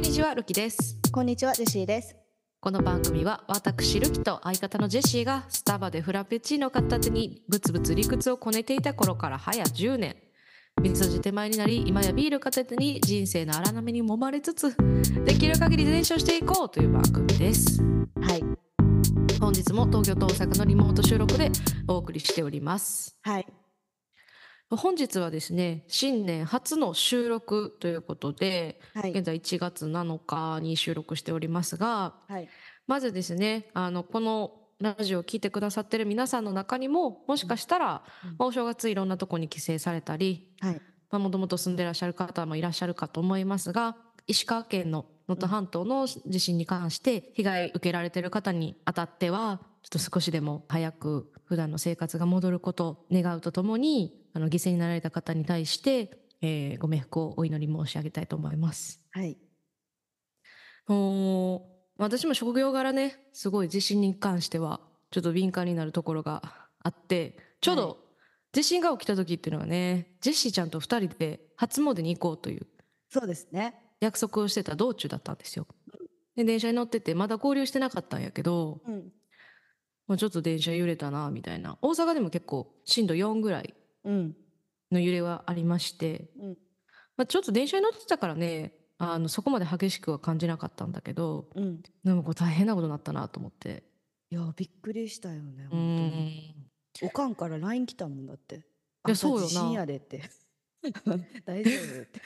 んにちは、ルキです。こんにちは、ジェシーです。この番組は私ルキと相方のジェシーがスタバでフラペチーノ片手にブツブツ理屈をこねていた頃から早10年みそじ手前になり今やビール片手に人生の荒波に揉まれつつできる限り伝承していこうという番組ですはい。本日も東京と大阪のリモート収録でお送りしておりますはい。本日はですね新年初の収録ということではい。現在1月7日に収録しておりますがはい。まずですねあのこのラジオを聞いてくださってる皆さんの中にももしかしたら、うんまあお正月いろんなとこに帰省されたりはい。もともと住んでらっしゃる方もいらっしゃるかと思いますが石川県の能登半島の地震に関して被害受けられてる方にあたってはちょっと少しでも早く普段の生活が戻ることを願うとともにあの犠牲になられた方に対して、えーご冥福をお祈り申し上げたいと思います。はい。もう私も職業柄ねすごい地震に関してはちょっと敏感になるところがあってちょうはいど地震が起きた時っていうのはねジェシーちゃんと2人で初詣に行こうというそうですね。約束をしてた道中だったんですよ。で電車に乗っててまだ合流してなかったんやけどうん。もうちょっと電車揺れたなみたいな大阪でも結構震度4ぐらいうん。の揺れはありまして、うん。まあ、ちょっと電車に乗ってたからねあのそこまで激しくは感じなかったんだけどうん。でもこう大変なことになったなと思って。いや、びっくりしたよね。う本当に。んおかんから LINE 来たもんだって。いやそうよなあんた地震やでって。大丈夫って。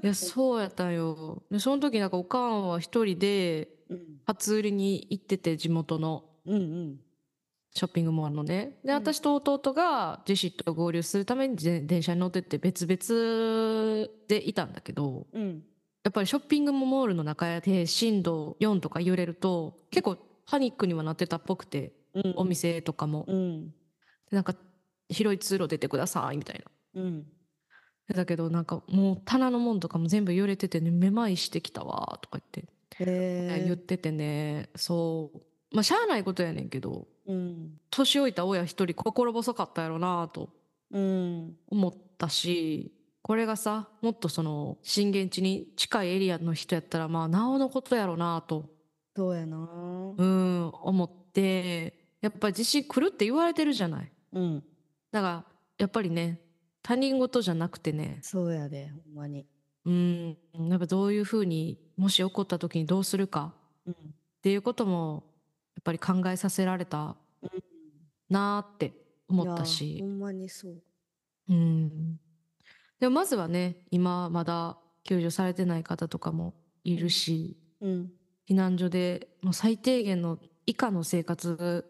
いやそうやったんよでその時なんかおかんは一人でうん。初売りに行ってて地元のうんうん。ショッピングモールのねでうん私と弟がジェシーと合流するためにで電車に乗ってって別々でいたんだけどうん。やっぱりショッピングモールの中で震度4とか揺れると結構パニックにはなってたっぽくてうん。お。店とかも、うん。でなんか広い通路出てくださいみたいなうん。だけどなんかもう棚のもんとかも全部揺れててねめまいしてきたわとか言って。言っててねそうまあしゃあないことやねんけどうん。年老いた親一人心細かったやろなとうん。思ったしこれがさもっとその震源地に近いエリアの人やったらまあなおのことやろなとそうやな。うん思ってやっぱり地震来るって言われてるじゃないうん。だからやっぱりね他人事じゃなくてねそうやで、ほんまに。うんやっぱどういうふうにもし起こった時にどうするかうん。っていうこともやっぱり考えさせられたうん。なーって思ったしほんまにそう。うんでもまずはね今まだ救助されてない方とかもいるしうん。避難所でもう最低限の以下の生活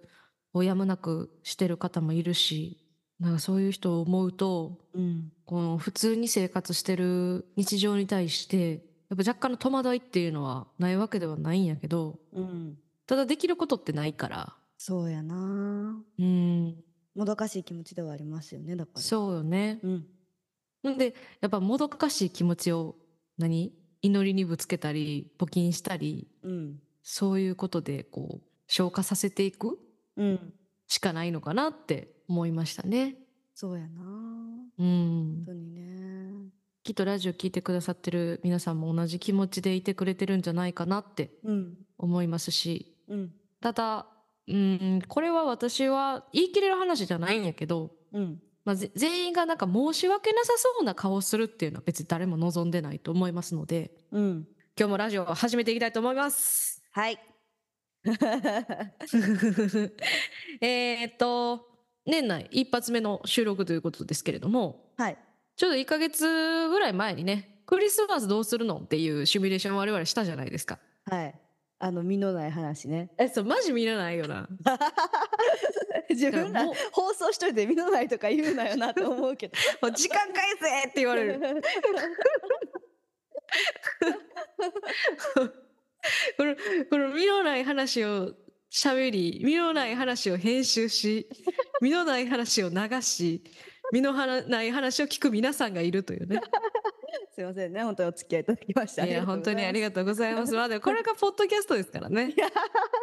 をやむなくしてる方もいるしなんかそういう人を思うとうん。この普通に生活してる日常に対してやっぱ若干の戸惑いっていうのはないわけではないんやけどうん。たただできることってないからそうやな。うんもどかしい気持ちではありますよね、だから。そうよね。うん。なんでやっぱもどかしい気持ちを何？祈りにぶつけたり募金したりうん。そういうことでこう消化させていくうん。しかないのかなって思いましたね。そうやな。うん本、当にね。きっとラジオ聞いてくださってる皆さんも同じ気持ちでいてくれてるんじゃないかなってうん。思いますしうん。ただうんこれは私は言い切れる話じゃないんやけど、うん。まあ、ぜ全員がなんか申し訳なさそうな顔をするっていうのは別に誰も望んでないと思いますのでうん。今日もラジオを始めていきたいと思います。はい。えーっと年内一発目の収録ということですけれどもはい。ちょうど1ヶ月ぐらい前にねクリスマスどうするのっていうシミュレーションを我々したじゃないですか。はい。あの、身のない話ね。えそうマジ見れないよな。自分ら放送しといて身のないとか言うなよなと思うけど。もう時間返せって言われる。このこの身のない話を喋り身のない話を編集し身のない話を流し身のない話を聞く皆さんがいるというね。すいませんね、本当にお付き合いいただきました。いや本当にありががとうございます。まあでも これがポッドキャストですからね。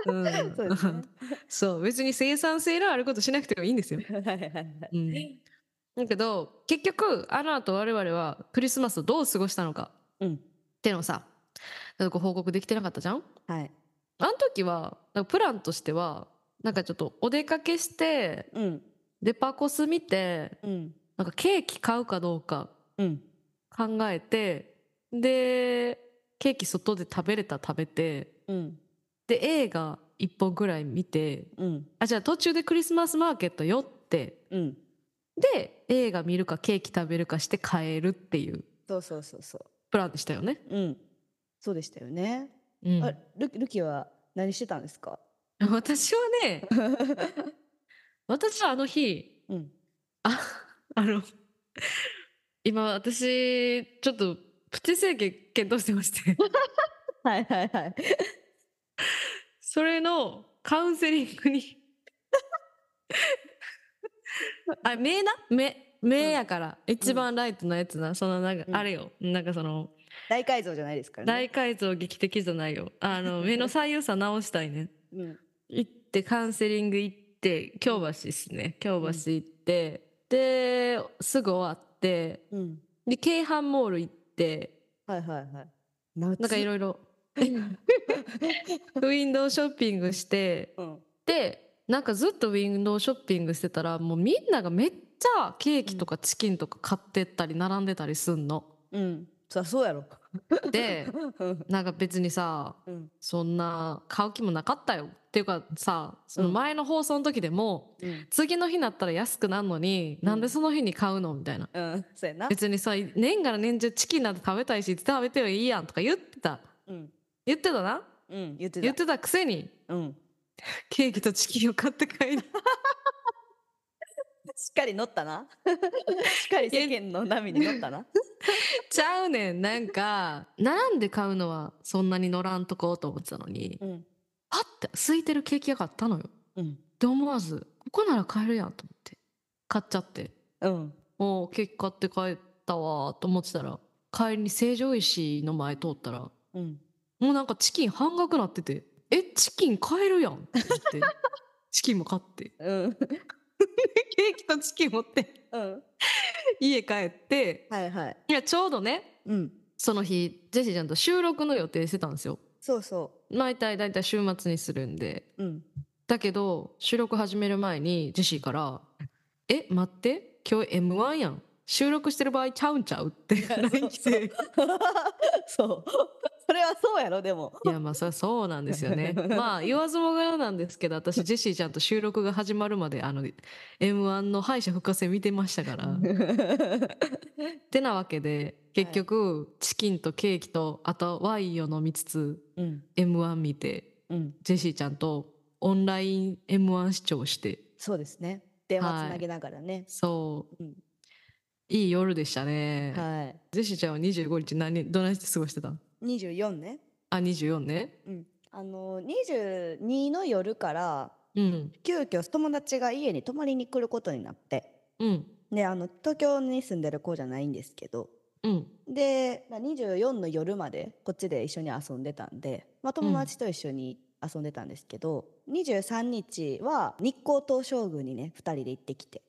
うんそうですねそう別に生産性のあることしなくてもいいんですよ。はいはいはい。うん、だけど結局あの後我々はクリスマスをどう過ごしたのかうん。っていうのをさご報告できてなかったじゃん？はいあの時はプランとしてはなんかちょっとお出かけしてうんデパコス見てうんなんかケーキ買うかどうかうん考えてでケーキ外で食べれたら食べてうん。で映画1本ぐらい見てうん。あじゃあ途中でクリスマスマーケット寄ってうん。で映画見るかケーキ食べるかして帰るっていうそうそうそうそプランでしたよね。ううん。そうでしたよね、うん、あルルキは何してたんですか？私はね 私はあの日うん。ああの今私ちょっとプチ整形検討してまして。はいはいはい。それのカウンセリングに。あ目な？目目やから、一番ライトなやつな。そのなんか、うん。あれよ。なんかその大改造じゃないですからね。大改造劇的じゃないよ。あの 目の左右差直したいね。うん。行ってカウンセリング行って京橋ですね。京橋行って、ですぐ終わってうん。で京阪モール行ってはいはいはい。夏なんかいろいろ。ウィンドウショッピングしてうん。でなんかずっとウィンドウショッピングしてたらもうみんながめっちゃケーキとかチキンとか買ってったり並んでたりすんの。うん。そりゃそうやろでうん。なんか別にさうん。そんな買う気もなかったよ。っていうかさその前の放送の時でも、うん。次の日になったら安くなるのに、なんでその日に買うのみたいな。うんそうやな。別にさ年がら年中チキンなんて食べたいし食べてよいいやんとか言ってた。うん。言ってたな。うん言ってた。言ってたくせに。うん。ケーキとチキンを買って帰るしっかり乗ったな。しっかり世間の波に乗ったな。ちゃうねんなんか並んで買うのはそんなに乗らんとこうと思ってたのにうん。パッて空いてるケーキ屋があったのよ。うん。で思わずここなら買えるやんと思って買っちゃって。うん。もうケーキ買って帰ったわと思ってたら帰りに成城石の前通ったらうん。もうなんかチキン半額なっててえチキン買えるやんって思って チキンも買って。うん。ケーキとチキン持って。うん。家帰って。はいはい。いやちょうどねうん。その日ジェシーちゃんと収録の予定してたんですよ。そうそ大体大体週末にするんで。ううん。だけど収録始める前にジェシーから「え待って。今日 m 1やん収録してる場合ちゃうんちゃう?」って LINE 来てそう。それはそうやろでも。いやまあそりゃそうなんですよね。まあ言わずもがななんですけど私ジェシーちゃんと収録が始まるまであの m 1の敗者復活戦見てましたから。ってなわけで結局、チキンとケーキとあとワインを飲みつつうん。m 1見てうん。ジェシーちゃんとオンライン m 1視聴して。そうですね。電話はいつなげながらね。そう、うんいい夜でしたね、はジェシーちゃんは25日何どないして過ごしてた？んい24ね。あ24ね。うん。あの22の夜からうん。急遽友達が家に泊まりに来ることになって。うん。であの東京に住んでる子じゃないんですけど。うん。で24の夜までこっちで一緒に遊んでたんで、まあ、友達と一緒に遊んでたんですけど、23日は日光東照宮にね2人で行ってきて。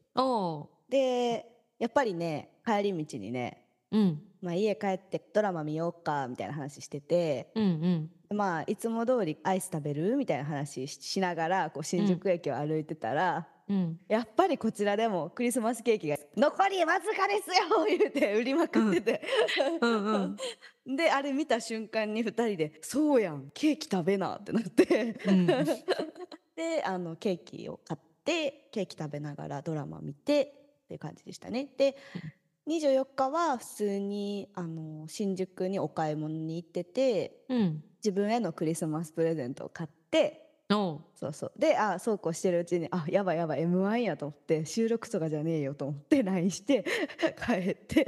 でやっぱりね帰り道にね、うん。まあ、家帰ってドラマ見ようかみたいな話しててうんうん。まあいつも通りアイス食べるみたいな話ししながらこう新宿駅を歩いてたら、うん。やっぱりこちらでもクリスマスケーキが「残りわずかですよ! 」言うて売りまくってて、うん。うん であれ見た瞬間に2人で「そうやんケーキ食べな」ってなって、うん。であのケーキを買ってケーキ食べながらドラマ見てっていう感じでしたね。で24日は普通にあの新宿にお買い物に行っててうん。自分へのクリスマスプレゼントを買ってそうそう。であそうこうしてるうちにあやばいやばい m 1やと思って収録とかじゃねえよと思って LINE して帰って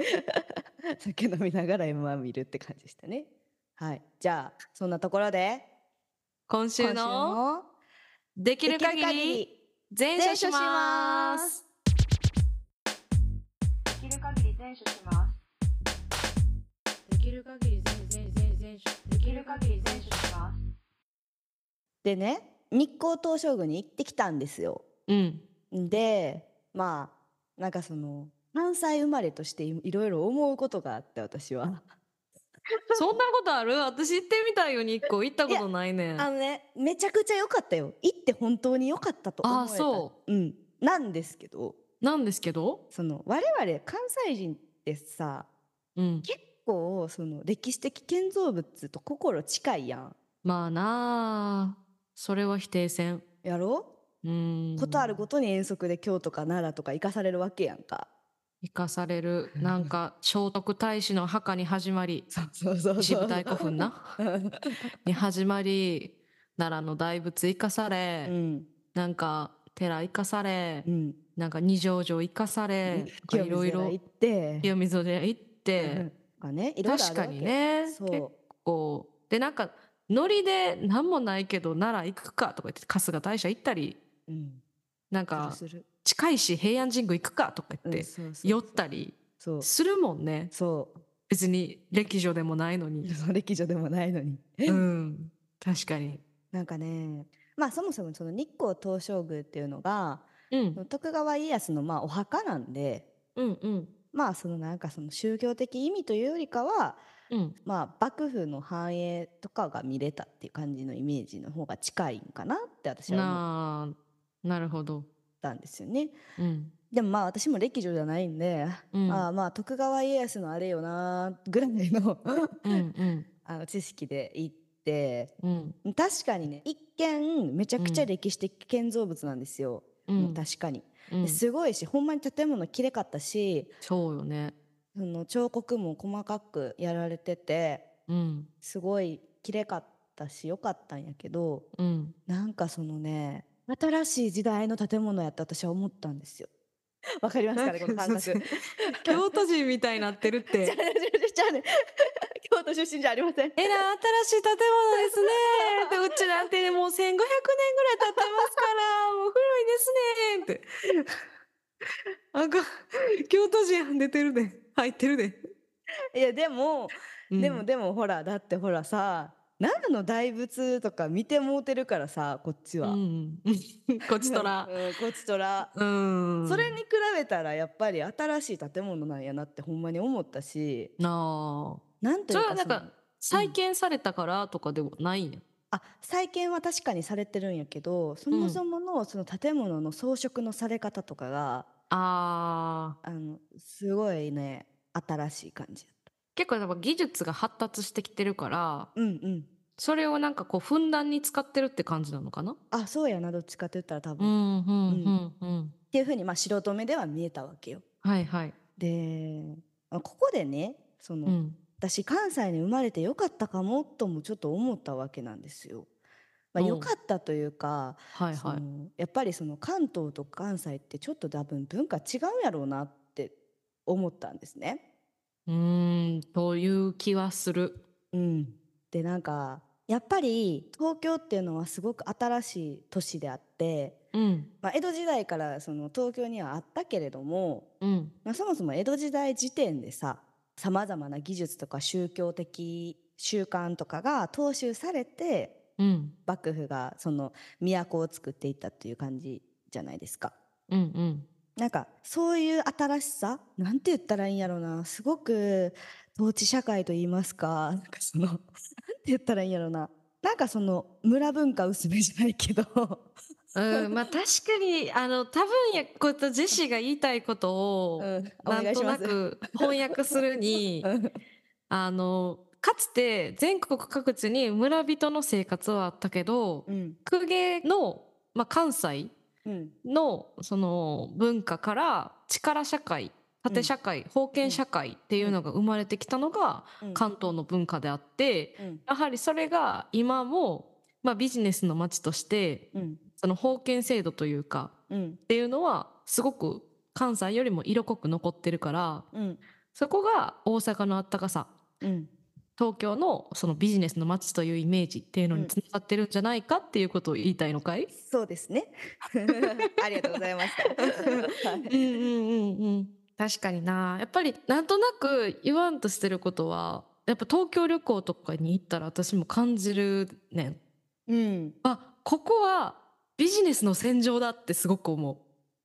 酒飲みながら m 1見るって感じでしたね。はい。じゃあそんなところで。今週ののできる限り全書しますきる限り全書しますできる限り全全全全書できる限り全書しますでね日光東照宮に行ってきたんですよ。うん。でまあなんかその関西生まれとしていいろいろ思うことがあって私は。そんなことある？私行ってみたいよ日光。行ったことないね。んあのねめちゃくちゃ良かったよ。行って本当に良かったと思えた。あそうん。なんですけどなんですけど？その我々関西人ってさうん。結構その歴史的建造物と心近いやん。まあなあ。それは否定せん。やろ？うーん。ことあるごとに遠足で京とか奈良とか行かされるわけやんか。生かされる。なんか聖徳太子の墓に始まり。そうそうそう。石舞台古墳な。に始まり。奈良の大仏生かされ、うん。なんか寺生かされ、うんなんか二条城生かされ、いろいろ水寺行って。清水寺行っうてん、かね確かにね。結構。でなんかノリで何もないけど奈良行くかとか言って春日大社行ったり。うん。なんか近いし平安神宮行くかとか言って寄ったりするもんね。そう。別に歴女でもないのに。歴女でもないのに。うん。確かに。なんかねまあそもそもその日光東照宮っていうのがうん。徳川家康のまあお墓なんでうんうん。まあそのなんかその宗教的意味というよりかはうん。まあ幕府の繁栄とかが見れたっていう感じのイメージの方が近いんかなって私は思っなあなるほどたんですよね。うんでもまあ私も歴女じゃないんで、うん。ああまあ徳川家康のあれよなぐらいのうんうん。あの知識で行ってうん。確かにね一見めちゃくちゃ歴史的建造物なんですよ、うん。確かに、うん。ですごいしほんまに建物きれかったしそうよね。その彫刻も細かくやられててうん。すごいきれかったしよかったんやけどうん。なんかそのね新しい時代の建物やって私は思ったんですよ。わかりますかねこの感覚。京都人みたいになってるっじ ゃあてねじゃあね京都出身じゃありません。えら新しい建物ですね。でうちなんてもう1500年ぐらい経ってますからもう古いですねって。あかん京都人出てるで入ってるで、いやでも、うん。でもでもほらだってほらさ奈良の大仏とか見てもうてるからさこっちは。うん、こちとら。うんこっちとら。うん。それに比べたらやっぱり新しい建物なんやなってほんまに思ったし。なあなんというかそれはなんか再建されたからとかでもないんや、あ再建は確かにされてるんやけどそもそものその建物の装飾のされ方とかが、あー。あのすごいね新しい感じやった。結構やっぱ技術が発達してきてるからうんうん。それをなんかこうふんだんに使ってるって感じなのかな？あそうやなどっちかって言ったら多分、っうんうんうんうん。ていうふうにまあ素人目では見えたわけよ。はいはい。であここでねその、うん私関西に生まれてよかったかもともちょっと思ったわけなんですよ。まあ、よかったというか、はいはい。そのやっぱりその関東と関西ってちょっと多分文化違うやろうなって思ったんですね。うーんという気はする。うん、でなんかやっぱり東京っていうのはすごく新しい都市であって、うん。まあ、江戸時代からその東京にはあったけれども、うん。まあ、そもそも江戸時代時点でささまざまな技術とか宗教的習慣とかが踏襲されてうん。幕府がその都を作っていったっていう感じじゃないですか。うんうん。なんかそういう新しさなんて言ったらいいんやろうな。すごく統治社会と言いますか。なんかその なんて言ったらいいんやろうな。なんかその村文化薄めじゃないけどうん、まあ確かにあの多分やことジェシーが言いたいことを、うんおなんと。なく翻訳するに うん。あのかつて全国各地に村人の生活はあったけどうん。公家の、まあ、関西うん。のその文化から力社会縦社会、封建社会っていうのが生まれてきたのがうん。関東の文化であってうん。やはりそれが今も、まあ、ビジネスの街としてうんその封建制度というかうん。っていうのはすごく関西よりも色濃く残ってるからうん。そこが大阪のあったかさ。うん。東京のそのビジネスの街というイメージっていうのうん。につながってるんじゃないかっていうことを言いたいのかい、そうですね。ありがとうございました。は いうんうんうんうん。確かにな。やっぱりなんとなく言わんとしてることはやっぱ東京旅行とかに行ったら私も感じるねん。うん。あここはビジネスの戦場だってすごく思う。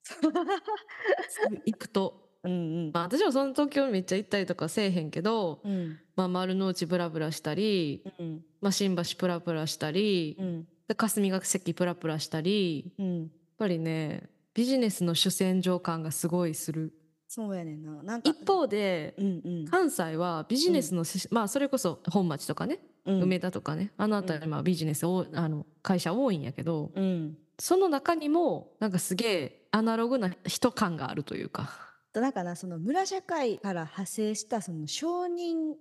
行くと。うんうん。まあ、私もその東京めっちゃ行ったりとかせえへんけど、うん。まあ、丸の内ブラブラしたり、うん。まあ、新橋プラプラしたり、うん。で霞が関プラプラしたりやっうんぱりねビジネスの主戦場感がすごいする。そうやねんな。なんか一方でうんうん。関西はビジネスのせ、まあそれこそ本町とかね、うん。梅田とかねあの辺りまあビジネスおあの会社多いんやけどうんその中にもなんかすげえアナログな人感があるというか。となんかなその村社会から派生したその商人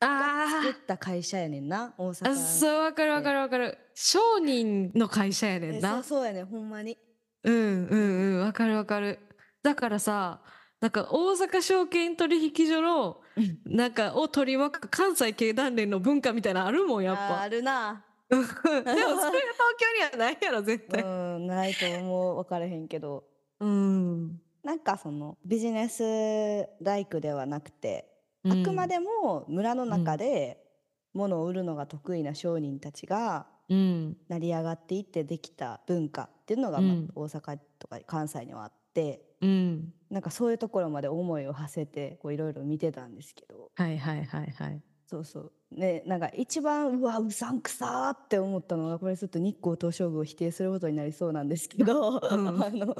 があ作った会社やねんな大阪。あそうわかるわかるわかる。商人の会社やねえんな。そうそうやねんほんまに。うんうんうんわかるわかる。だからさなんか大阪証券取引所のなんかを取り巻く関西経団連の文化みたいなのあるもんやっあーあぱるなでもそれが東京にはないやろ絶う対んないと思う分からへんけど。うん。なんかそのビジネスライクではなくて、あくまでも村の中で物を売るのが得意な商人たちがうん。成り上がっていってできた文化っていうのが大阪とか関西にはあってうん。なんかそういうところまで思いを馳せてこういろいろ見てたんですけど。はいはいはいはいそうそう。ねなんか一番うわうさんくさーって思ったのがこれちょっと日光東照宮を否定することになりそうなんですけど、うん。あの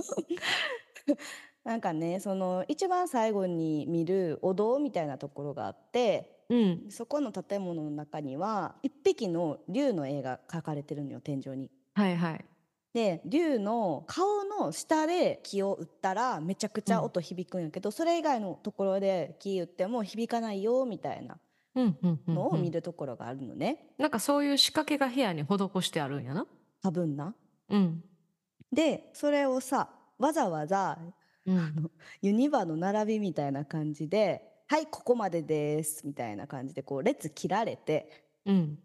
なんかねその一番最後に見るお堂みたいなところがあってうん。そこの建物の中には一匹の竜の絵が描かれてるのよ天井に。はいはい。で竜の顔の下で木を打ったらめちゃくちゃ音響くんやけど、それ以外のところで木打っても響かないよみたいな。うんうんうんのを見うんるところがあるのね、なんかそういう仕掛けが部屋に施してあるんやな。多分な。うん。でそれをさわざわざうん。ユニバの並びみたいな感じで「はいここまでです」みたいな感じでこう列切られて。うん。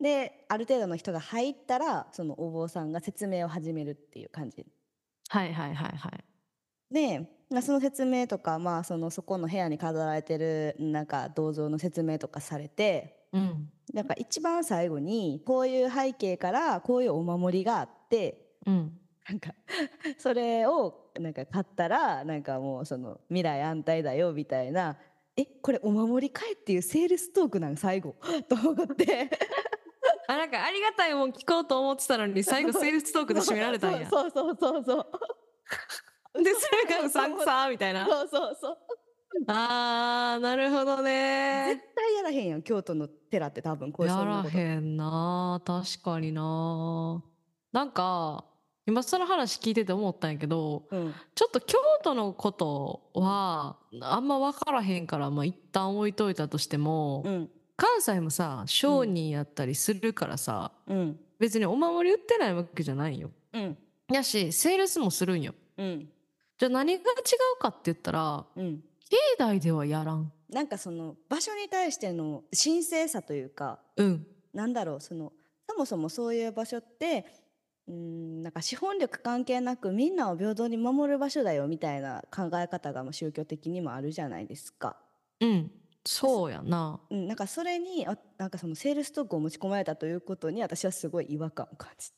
である程度の人が入ったらそのお坊さんが説明を始めるっていう感じ。はいはいはいはい。でまあその説明とか、まあ、そのそこの部屋に飾られてるなんか銅像の説明とかされてうん。なんか一番最後にこういう背景からこういうお守りがあってうん。なんか それをなんか買ったらなんかもうその未来安泰だよみたいなえこれお守りかいっていうセールストークなん最後？と思って。あなんかありがたいもん聞こうと思ってたのに最後セールストークで締められたんや。そうそうそうそうそうでそれがうさんくさみたいな。そうそうそう。あーなるほど絶ね対やらへんやん京都の寺って多分こういうやらへんな確かにななんか今その話聞いてて思ったんやけどうん。ちょっと京都のことはあんま分からへんから、まあ、一旦置いといたとしても、うん。関西もさ商人やったりするからさ、うん。別にお守り売ってないわけじゃないよ。うん。やしセールスもするんよ。うんじゃあ何が違うかって言ったらうん境内ではやらん。なんかその場所に対しての神聖さというかうんなんだろうそのそもそもそういう場所ってうんなんか資本力関係なくみんなを平等に守る場所だよみたいな考え方がまあ宗教的にもあるじゃないですか。うんそうやな。うん、なんかそれにあなんかそのセールストークを持ち込まれたということに私はすごい違和感を感じ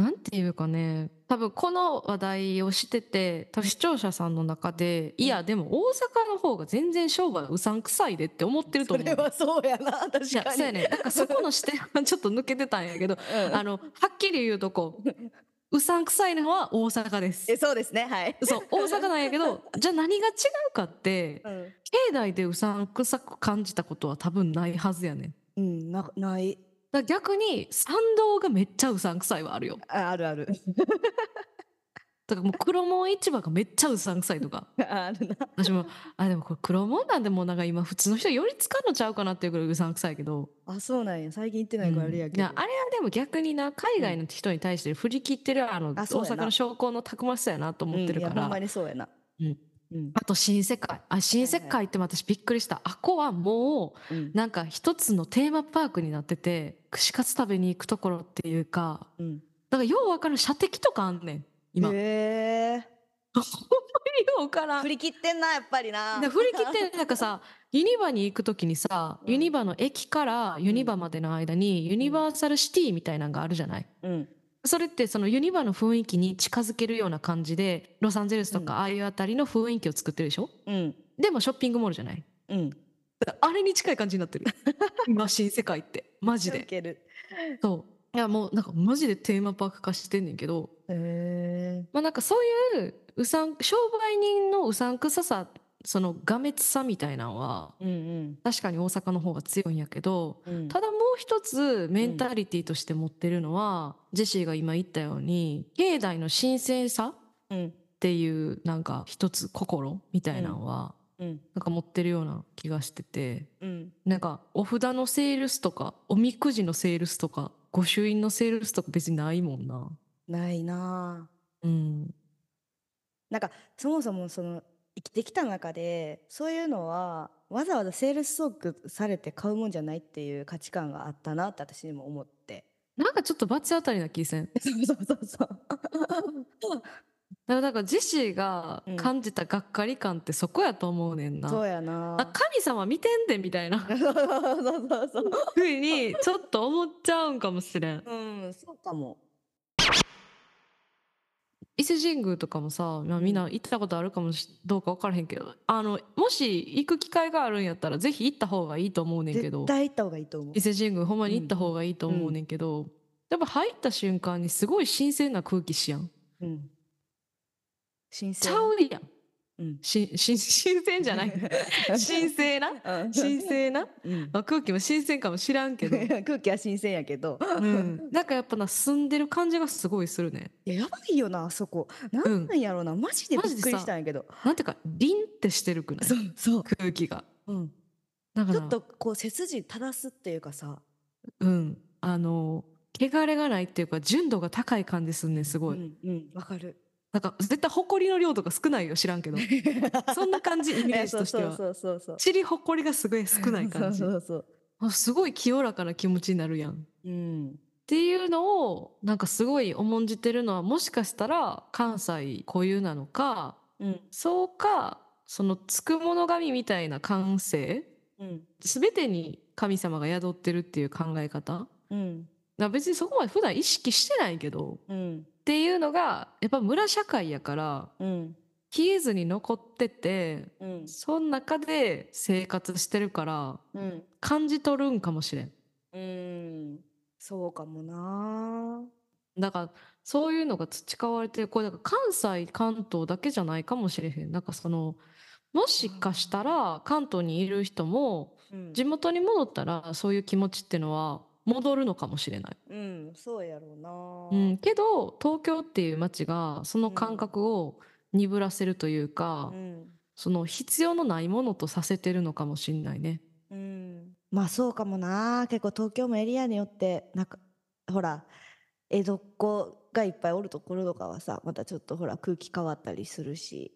なんていうかね多分この話題をしててと視聴者さんの中でいやでも大阪の方が全然商売うさんくさいでって思ってると思う。それはそうやな確かに。そうやねなんかそこの視点は ちょっと抜けてたんやけどうん。あのはっきり言うとこううさんくさいのは大阪です。え。そうですねはい、そう大阪なんやけどじゃあ何が違うかってうん。境内でうさんくさく感じたことは多分ないはずやねん。うん、なないだ逆に参道がめっちゃうさんくさいはあるよ。ああるある。だからもう黒門市場がめっちゃうさんくさいとか。あるな。私もあでもこれ黒門なんでもうなんか今普通の人より使うのちゃうかなっていうぐらいうさんくさいけど、あそうなんや。最近行ってないからあれやけど、うんいやあれはでも逆にな海外の人に対して振り切ってるあのうやな。阪の商工のたくましさやなと思ってるから、うん。ほんまにそうやな。うんうん。あと新世界あ新世界って私びっくりした、あこはもううんなんか一つのテーマパークになってて串カツ食べに行くところっていうか。うん。だからようわからん射的とかあんねん。今、ほんまにへえようわからん。振り切ってんなやっぱりな。で振り切ってなんかさ ユニバに行く時にさ、うん。ユニバの駅からユニバまでの間にユニバーサルシティみたいなのがあるじゃない？うんそれってそのユニバの雰囲気に近づけるような感じでロサンゼルスとかああいうあたりの雰囲気を作ってるでしょ？うん。でもショッピングモールじゃない？うん。あれに近い感じになってる。今新世界って。マジで。いける。そう。いやもうなんかマジでテーマパーク化してんねんけど。へえまあなんかそういううさん商売人のうさんくささそのがめつさみたいなのはうん確かに大阪の方が強いんやけどうん。ただもう一つメンタリティとして持ってるのは、ジェシーが今言ったように境内の神聖さうん。っていうなんか一つ心みたいなのは、うん。なんか持ってるような気がしててうん。なんかお札のセールスとかおみくじのセールスとか御朱印のセールスとか別にないもんな。ないなあ。うん、なんかそもそもその生きてきた中でそういうのはわざわざセールストークされて買うもんじゃないっていう価値観があったなって私にも思って。なんかちょっと罰当たりな気せん？そうそうそうそう。だからなんかジェシーがうん。感じたがっかり感ってそこやと思うねんな。そうやな。あ神様見てんでみたいな。そうそうそうそう。ふうにちょっと思っちゃうんかもしれん。うんそうかも伊勢神宮とかもさ、まあ、みんな行ったことあるかもしどうか分からへんけどあのもし行く機会があるんやったらぜひ行った方がいいと思うねんけど絶対行った方がいいと思う。伊勢神宮ほんまに行った方がいいと思うねんけど、やっぱ入った瞬間にすごい新鮮な空気しやん。うん。新ち鮮ゃうやん。うん。し し新鮮じゃない。神聖な？うん。神聖な、うん。まあ、空気も新鮮かもしらんけど、空気は新鮮やけど、うん、なんかやっぱな住んでる感じがすごいするね。いややばいよなあそこ。なんなんやろうな、マジでびっくりしたんやけど。なんていうか凛ってしてるくない？そうそう、空気が。うん、だからちょっとこう背筋正すっていうかさ。うん。あの汚れがないっていうか純度が高い感じすんねんすごい。うんうん。わかるなんか絶対埃の量とか少ないよ知らんけど。そんな感じイメージとしては。そうそうそう塵埃がすごい少ない感じ。そうそうそうあすごい清らかな気持ちになるやん。うん。っていうのをなんかすごい重んじてるのはもしかしたら関西固有なのかうん。そうかそのつくもの神みたいな感性うん。全てに神様が宿ってるっていう考え方うん。ら別にそこまで普段意識してないけどうん。っていうのがやっぱ村社会やからうん。消えずに残っててうんその中で生活してるからうん。感じ取るんかもしれん。うん。そうかもな。だからそういうのが培われてるこれだから関西関東だけじゃないかもしれへん。なんかそのもしかしたら関東にいる人もうん。地元に戻ったらそういう気持ちっていうのは戻るのかもしれない。うんそうやろうなうん、けど東京っていう街がその感覚を鈍らせるというか、うんその必要のないものとさせてるのかもしれないね。うんまあそうかもな結構東京もエリアによってなんかほら江戸っ子がいっぱいおるところとかはさまたちょっとほら空気変わったりするし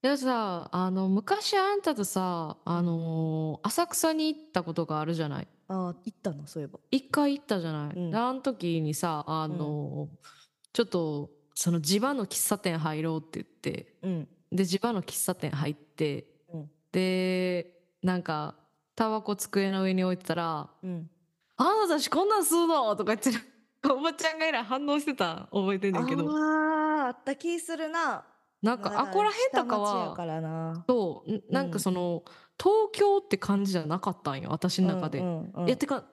でさあの昔あんたとさ、あのー浅草に行ったことがあるじゃない。ああ行ったの？そういえば。一回行ったじゃない？うん。であの時にさあのーちょっとその地場の喫茶店入ろうって言って。うん。で地場の喫茶店入って、うん。でなんかタバコ机の上に置いてたらうん「あなたたちこんなん吸うの?」とか言って おばちゃんがいら反応してた。覚えてんねんけど。あああった気するな。なんかあこら辺とかはそう。んなんかその、東京って感じじゃなかったんよ私の中で。うんうんうん。いやてか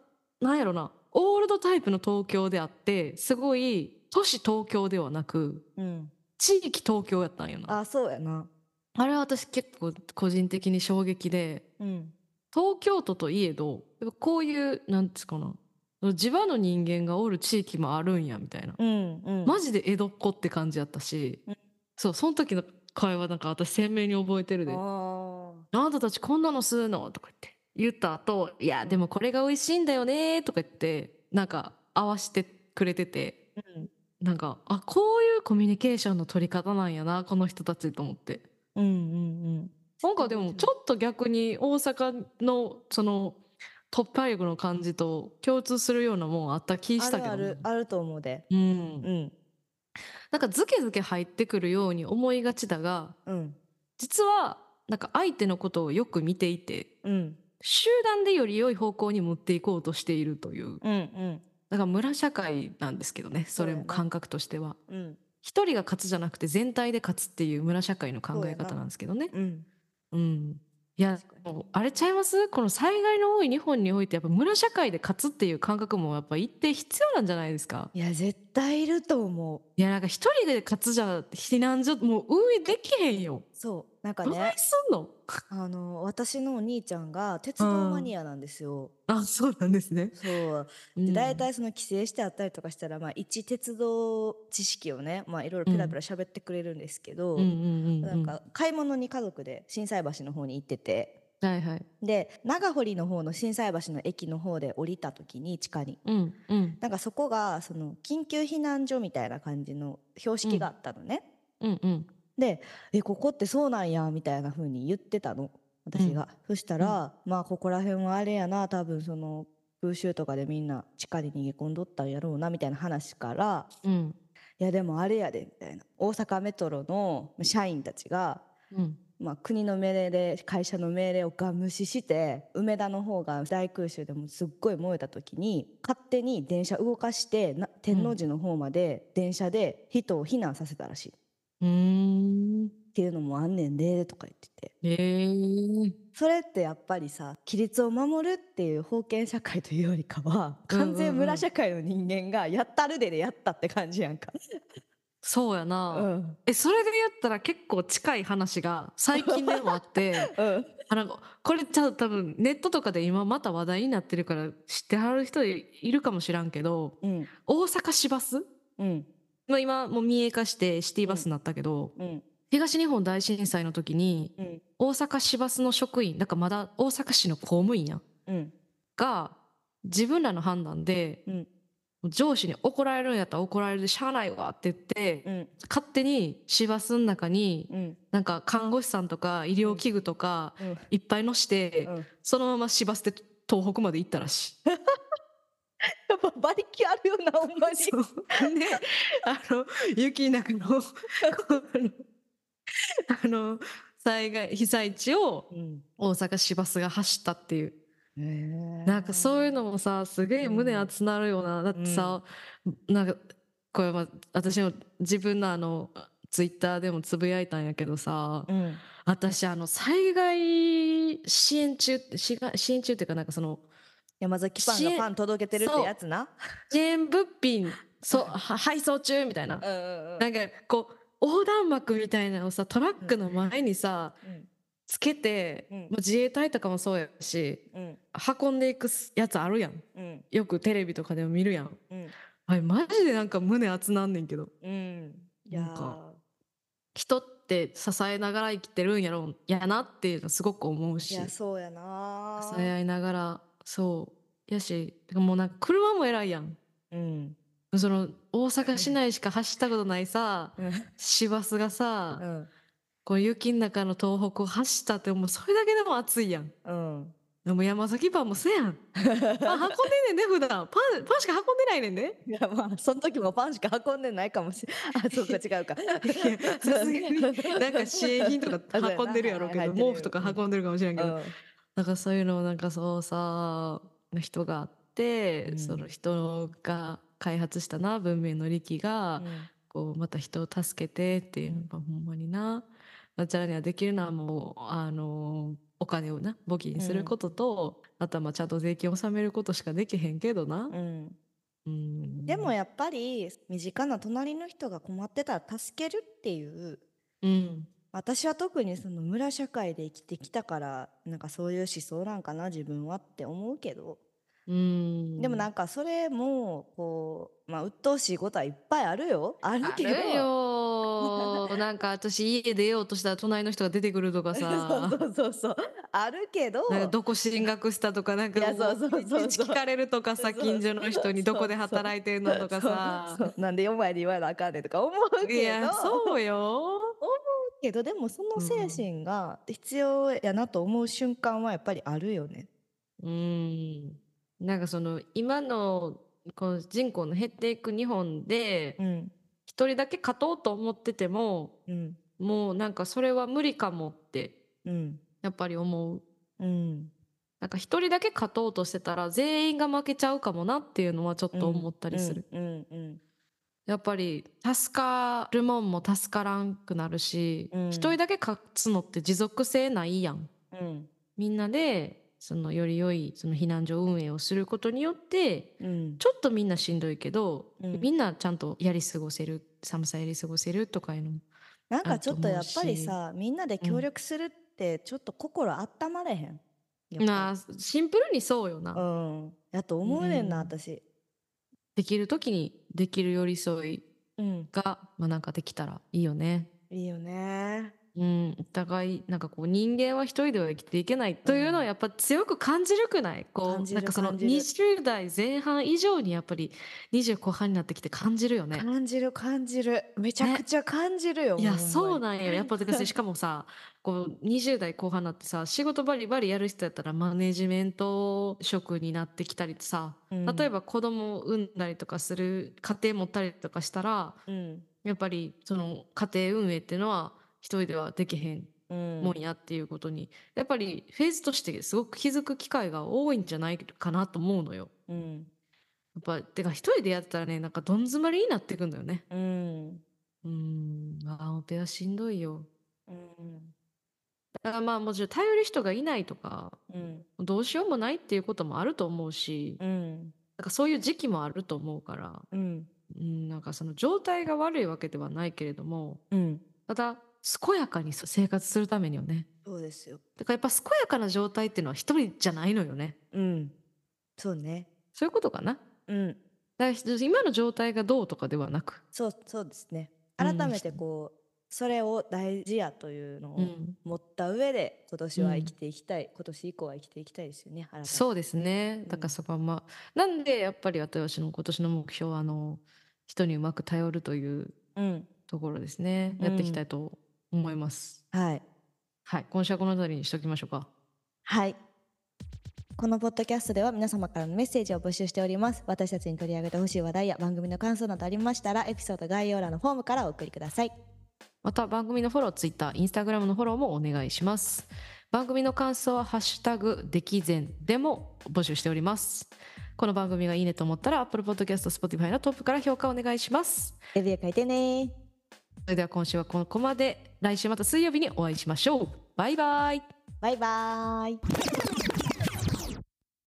なんやろな。オールドタイプの東京であってすごい都市東京ではなくうん。地域東京やったんよな。あそうやな。あれは私結構個人的に衝撃でうん。東京都といえどこういうなんつうかな。地場の人間がおる地域もあるんやみたいな、うんうん。マジで江戸っ子って感じやったし、うん。そうその時の会話なんか私鮮明に覚えてるで「ああなたたちこんなの吸うの?」とか言って。言った後いやでもこれが美味しいんだよね」とか言ってなんか合わしてくれてて。ーうん。なんかあこういうコミュニケーションの取り方なんやなこの人たちと思って。うんうんなんかでもちょっと逆に大阪のその突破力の感じと共通するようなもんあった気したけどるあるあると思うで。うん。うん。なんかズケズケ入ってくるように思いがちだがうん。実はなんか相手のことをよく見ていてうん。集団でより良い方向に持っていこうとしているという。うんうん。だから村社会なんですけどねそれも感覚としては。うん。一人が勝つじゃなくて全体で勝つっていう村社会の考え方な。んですけどね。うん。うん。いやあれちゃいます？この災害の多い日本においてやっぱ村社会で勝つっていう感覚もやっぱ一定必要なんじゃないですか？いや絶対いると思う。いやなんか一人で勝つじゃ避難所もう運営できへんよ。そうなんかねあの私のお兄ちゃんが鉄道マニアなんですよ、あそうなんですね。そう。で大体その帰省してあったりとかしたら、まあ、一鉄道知識をね、まあ、いろいろペラペラ喋ってくれるんですけど、うんうんうんうん。なんか買い物に家族で心斎橋の方に行っててはいはい。で長堀の方の心斎橋の駅の方で降りた時に地下に。うんうん。なんかそこがその緊急避難所みたいな感じの標識があったのね。うんうんで「えここってそうなんや」みたいな風に言ってたの私が。そしたら、まあここら辺はあれやな多分その空襲とかでみんな地下に逃げ込んどったんやろうなみたいな話からうん「いやでもあれやで」みたいな。大阪メトロの社員たちが、うんまあ、国の命令で会社の命令をガン無視して梅田の方が大空襲でもすっごい燃えた時に勝手に電車動かしてな天王寺の方まで電車で人を避難させたらしい。うーん。っていうのもあんねんでとか言ってて。へえそれってやっぱりさ規律を守るっていう封建社会というよりかは完全村社会の人間がやったるででやったって感じやんか。そうやな、うん。えそれで言ったら結構近い話が最近でもあって うん。あのこれちゃう多分ネットとかで今また話題になってるから知ってはる人いるかもしらんけどうん。大阪市バスうん。まあ今もう民営化してシティバスになったけど、うん。東日本大震災の時にうん。大阪市バスの職員だからまだ大阪市の公務員やんうん。が自分らの判断でうん上司に怒られるんやったら怒られるでしゃあないわって言って、うん。勝手に市バスの中にうん。なんか看護師さんとか医療器具とかうん。いっぱい乗して、うん。そのまま市バスで東北まで行ったらしい。やっぱ馬力あるよなほんまに。そう。であの雪の中の あの災害被災地をうん。大阪市バスが走ったっていうなんかそういうのもさすげえ胸熱なるよな、だってさ、なんかこれは私の自分のあのツイッターでもつぶやいたんやけどさ、うん。私あの災害支援中支援中っていうかなんかその山崎パンがパン届けてるってやつな？支援物品そは配送中みたいな、うんうんうんなんかこう横断幕みたいなのをさトラックの前にさ、つけて、うん。まあ自衛隊とかもそうやしうん。運んでいくやつあるやん。うん。よくテレビとかでも見るやん。うん。あれマジでなんか胸熱なんねんけど。うん。なんか人って支えながら生きてるんやろやなっていうのすごく思うーいしやそうやな支え合いながらそう。やしもうなんか車も偉いやん。うん。その大阪市内しか走ったことないさうん。市バスがさ、うんこう雪の中の東北を走ったってもうそれだけでも熱いやん。うん。でも山崎パンもせやん。パン運んでんねんね普段。パンパンしか運んでないねんねいやまあその時もパンしか運んでないかもしれあそうか違うか。さすがに。なんか支援品とか運んでるやろうけど毛布とか運んでるかもしれんけど、うん。なんかそういうのをなんかそうさ人があって、うん。その人が開発したな文明の利器が、こうまた人を助けてっていうのがほんまになあちらにはできるのはもうあのお金をな募金することと、あとはまあちゃんと税金を納めることしかできへんけどな。うん。うん。でもやっぱり身近な隣の人が困ってたら助けるっていううん私は特にその村社会で生きてきたからなんかそういう思想なんかな自分はって思うけど、うん。でもなんかそれもこうまあ鬱陶しいことはいっぱいあるよ。あるあけどなんか私家出ようとしたら隣の人が出てくるとかさ。そうそうそうそう。あるけど。どこ進学したとかなんかいやそうそうそう聞かれるとかさ近所の人にどこで働いてんのとかさ。なんで4枚で言わなあかんねんとか思うけど。いやそうよ。けどでもその精神が必要やなと思う瞬間はやっぱりあるよね。うん。なんかその今のこの人口の減っていく日本でうん一人だけ勝とうと思っててもうんもうなんかそれは無理かもってうんやっぱり思う。うんなんか一人だけ勝とうとしてたら全員が負けちゃうかもなっていうのはちょっと思ったりする。やっぱり助かるもんも助からんくなるし、うん一人だけ勝つのって持続性ないやん。うんみんなでそのより良いその避難所運営をすることによってうん。ちょっとみんなしんどいけど、うん。みんなちゃんとやり過ごせる寒さやり過ごせるとかいうのもなんかちょっとやっぱりさみんなで協力するってちょっと心温まれへん？やっぱなあシンプルにそうよな、うん。やと思うねんなうん。私。できる時にできる寄り添いうん。が、まあ、なんかできたらいいよね。いいよねうん、お互いなんかこう人間は一人では生きていけないというのはやっぱ強く感じるくない？こ感じるうなんかその感じる。20代前半以上にやっぱり20後半になってきて感じるよね。感じる感じる。めちゃくちゃ感じるよいやそうなんよ。やっぱしかもさこう20代後半になってさ仕事バリバリやる人やったらマネジメント職になってきたりさ、うん。例えば子供を産んだりとかする家庭持ったりとかしたらうん。やっぱりその家庭運営っていうのは一人ではできへんうん。もんやっていうことに、やっぱりフェーズとしてすごく気づく機会が多いんじゃないかなと思うのよ。うん。やっぱてか一人でやってたらねなんかどん詰まりになってくんだよね。うん。うん。ああオペはしんどいよ。うん。だからまあもちろん頼る人がいないとかうん。どうしようもないっていうこともあると思うし、うん。なんかそういう時期もあると思うから、うん。うん、なんかその状態が悪いわけではないけれどもうん。ただ健やかに生活するためにはね。そうですよ。だからやっぱ健やかな状態っていうのは一人じゃないのよね。うん。そうね。そういうことかな。うん。だから今の状態がどうとかではなく、そうそうですね。うん。改めてこうそれを大事やというのをうん、持った上で今年は生きていきたい、今年以降は生きていきたいですよねそうですね。だからそこはまあ、なんでやっぱり私の今年の目標はあの人にうまく頼るといううん。ところですね。やっていきたいと思います、はい。はい。今週はこの辺りにしておきましょうか。はい。このポッドキャストでは皆様からのメッセージを募集しております。私たちに取り上げてほしい話題や番組の感想などありましたらエピソード概要欄のフォームからお送りください。また番組のフォロー、ツイッター、インスタグラムのフォローもお願いします。番組の感想はハッシュタグできぜんでも募集しております。この番組がいいねと思ったら Apple Podcast、Spotify のトップから評価お願いします。レビュー書いてねそれでは今週はここまで。来週また水曜日にお会いしましょう。バイバイ。バイバイ